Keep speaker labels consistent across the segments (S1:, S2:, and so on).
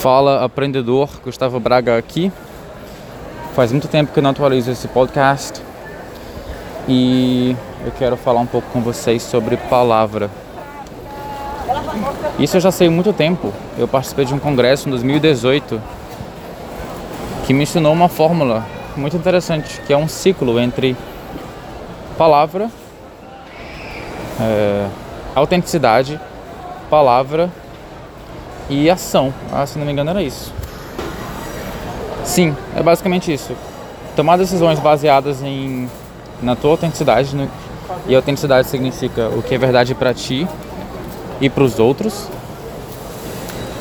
S1: Fala aprendedor, Gustavo Braga aqui. Faz muito tempo que eu não atualizo esse podcast e eu quero falar um pouco com vocês sobre palavra. Isso eu já sei há muito tempo. Eu participei de um congresso em 2018 que me ensinou uma fórmula muito interessante, que é um ciclo entre palavra, é, autenticidade, palavra e ação. Ah, se não me engano era isso. Sim, é basicamente isso. Tomar decisões baseadas em na tua autenticidade no, e autenticidade significa o que é verdade para ti e para os outros.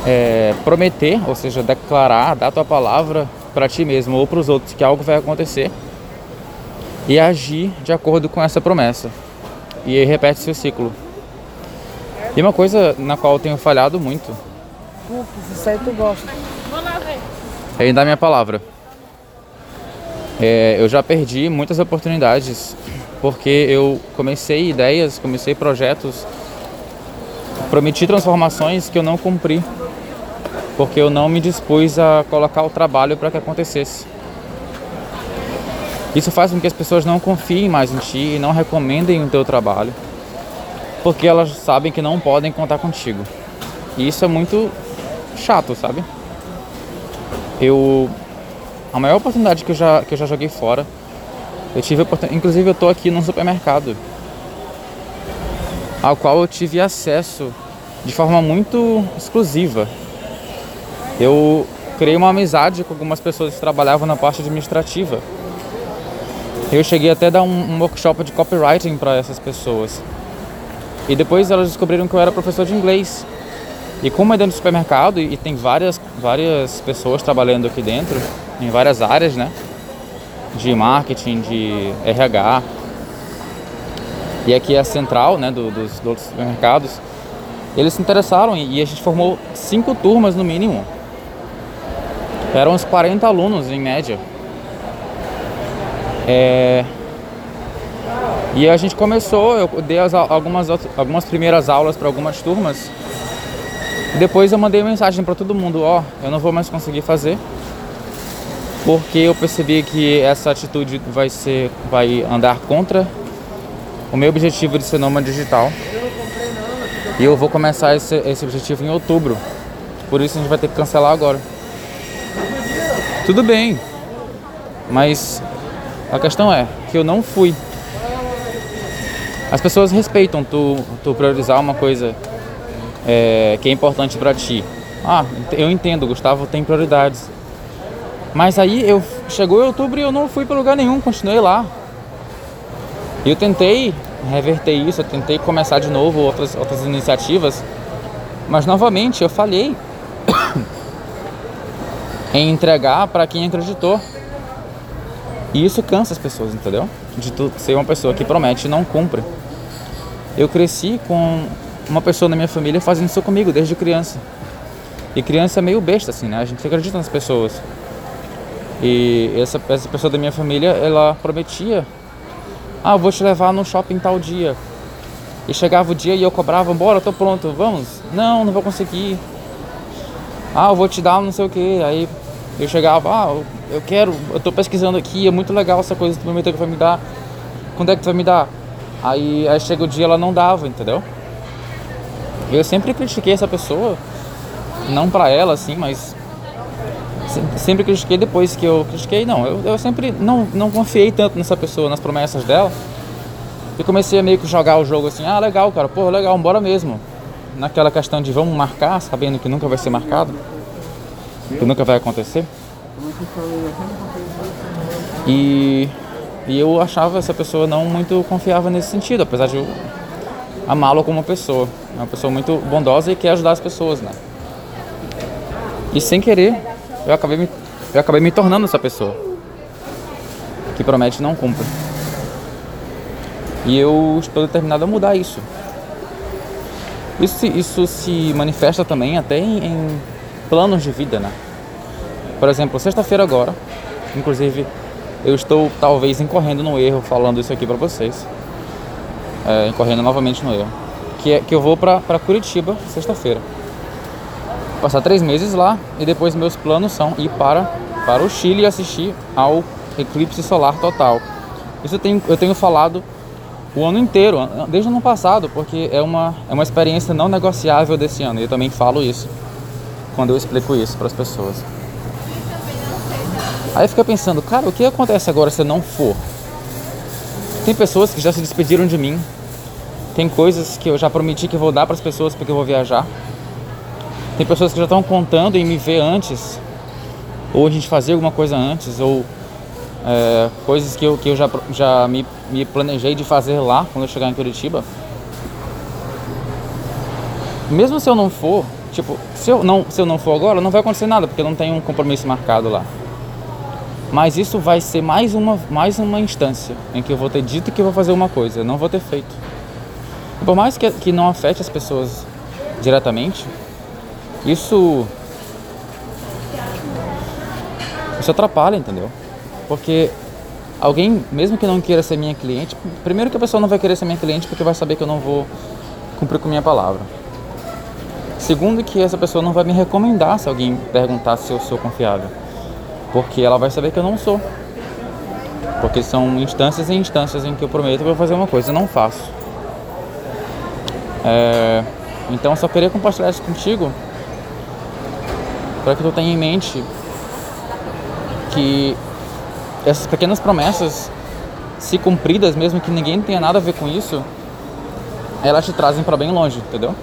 S1: É, prometer, ou seja, declarar, dar tua palavra para ti mesmo ou para os outros que algo vai acontecer e agir de acordo com essa promessa. E aí repete-se o ciclo. E uma coisa na qual eu tenho falhado muito
S2: Cookies, isso aí tu gosta.
S1: em dar minha palavra. É, eu já perdi muitas oportunidades porque eu comecei ideias, comecei projetos, prometi transformações que eu não cumpri, porque eu não me dispus a colocar o trabalho para que acontecesse. Isso faz com que as pessoas não confiem mais em ti e não recomendem o teu trabalho, porque elas sabem que não podem contar contigo. E isso é muito chato, sabe? Eu a maior oportunidade que eu já que eu já joguei fora, eu tive inclusive eu tô aqui num supermercado ao qual eu tive acesso de forma muito exclusiva. Eu criei uma amizade com algumas pessoas que trabalhavam na parte administrativa. Eu cheguei até a dar um, um workshop de copywriting para essas pessoas. E depois elas descobriram que eu era professor de inglês. E como é dentro do supermercado e tem várias, várias pessoas trabalhando aqui dentro, em várias áreas, né? De marketing, de RH. E aqui é a central, né, do, dos, dos supermercados. Eles se interessaram e a gente formou cinco turmas no mínimo. Eram uns 40 alunos em média. É... E a gente começou, eu dei as, algumas, algumas primeiras aulas para algumas turmas depois eu mandei mensagem para todo mundo, ó, oh, eu não vou mais conseguir fazer, porque eu percebi que essa atitude vai ser, vai andar contra o meu objetivo de ser nômade digital. E eu vou começar esse, esse objetivo em outubro. Por isso a gente vai ter que cancelar agora. Tudo bem, mas a questão é que eu não fui. As pessoas respeitam tu, tu priorizar uma coisa é, que é importante para ti. Ah, eu entendo, Gustavo tem prioridades. Mas aí eu chegou em outubro e eu não fui para lugar nenhum, continuei lá. Eu tentei reverter isso, eu tentei começar de novo outras outras iniciativas, mas novamente eu falhei em entregar para quem acreditou. E isso cansa as pessoas, entendeu? De tu ser uma pessoa que promete e não cumpre. Eu cresci com uma pessoa na minha família fazendo isso comigo desde criança. E criança é meio besta, assim, né? A gente acredita nas pessoas. E essa, essa pessoa da minha família, ela prometia: Ah, eu vou te levar no shopping tal dia. E chegava o dia e eu cobrava: Bora, tô pronto, vamos? Não, não vou conseguir. Ah, eu vou te dar não sei o que. Aí eu chegava: Ah, eu quero, eu tô pesquisando aqui, é muito legal essa coisa que tu prometeu que vai me dar. Quando é que tu vai me dar? Aí, aí chega o dia ela não dava, entendeu? Eu sempre critiquei essa pessoa, não pra ela assim, mas sempre critiquei depois que eu critiquei, não, eu, eu sempre não, não confiei tanto nessa pessoa, nas promessas dela, e comecei a meio que jogar o jogo assim, ah, legal, cara, pô, legal, bora mesmo. Naquela questão de vamos marcar, sabendo que nunca vai ser marcado, que nunca vai acontecer. E, e eu achava essa pessoa não muito confiável nesse sentido, apesar de eu amá-lo como pessoa. É uma pessoa muito bondosa e quer ajudar as pessoas, né? E sem querer, eu acabei me, eu acabei me tornando essa pessoa. Que promete e não cumpre. E eu estou determinado a mudar isso. Isso, isso se manifesta também até em, em planos de vida, né? Por exemplo, sexta-feira agora, inclusive, eu estou talvez incorrendo no erro falando isso aqui para vocês é, incorrendo novamente no erro. Que, é, que eu vou para Curitiba sexta-feira. passar três meses lá e depois meus planos são ir para, para o Chile e assistir ao eclipse solar total. Isso eu tenho, eu tenho falado o ano inteiro, desde o ano passado, porque é uma, é uma experiência não negociável desse ano. Eu também falo isso quando eu explico isso para as pessoas. Aí fica pensando, cara, o que acontece agora se eu não for? Tem pessoas que já se despediram de mim. Tem coisas que eu já prometi que vou dar para as pessoas porque eu vou viajar. Tem pessoas que já estão contando em me ver antes, ou a gente fazer alguma coisa antes, ou é, coisas que eu, que eu já, já me, me planejei de fazer lá quando eu chegar em Curitiba. Mesmo se eu não for, tipo, se eu não, se eu não for agora, não vai acontecer nada, porque eu não tenho um compromisso marcado lá. Mas isso vai ser mais uma, mais uma instância em que eu vou ter dito que vou fazer uma coisa, não vou ter feito. Por mais que, que não afete as pessoas diretamente, isso. Isso atrapalha, entendeu? Porque alguém, mesmo que não queira ser minha cliente, primeiro que a pessoa não vai querer ser minha cliente porque vai saber que eu não vou cumprir com minha palavra. Segundo que essa pessoa não vai me recomendar se alguém perguntar se eu sou confiável. Porque ela vai saber que eu não sou. Porque são instâncias e instâncias em que eu prometo que vou fazer uma coisa e não faço. É, então só queria compartilhar isso contigo para que tu tenha em mente que essas pequenas promessas, se cumpridas, mesmo que ninguém tenha nada a ver com isso, elas te trazem para bem longe, entendeu?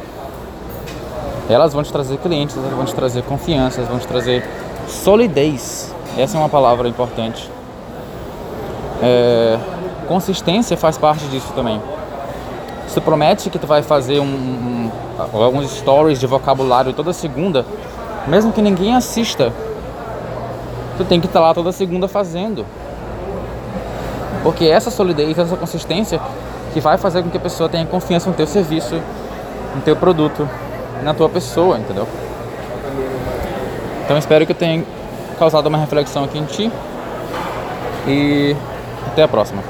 S1: Elas vão te trazer clientes, elas vão te trazer confiança, elas vão te trazer solidez essa é uma palavra importante. É, consistência faz parte disso também. Se promete que tu vai fazer um, um, alguns stories de vocabulário toda segunda, mesmo que ninguém assista, tu tem que estar lá toda segunda fazendo. Porque essa solidez, essa consistência que vai fazer com que a pessoa tenha confiança no teu serviço, no teu produto, na tua pessoa, entendeu? Então espero que eu tenha causado uma reflexão aqui em ti. E até a próxima.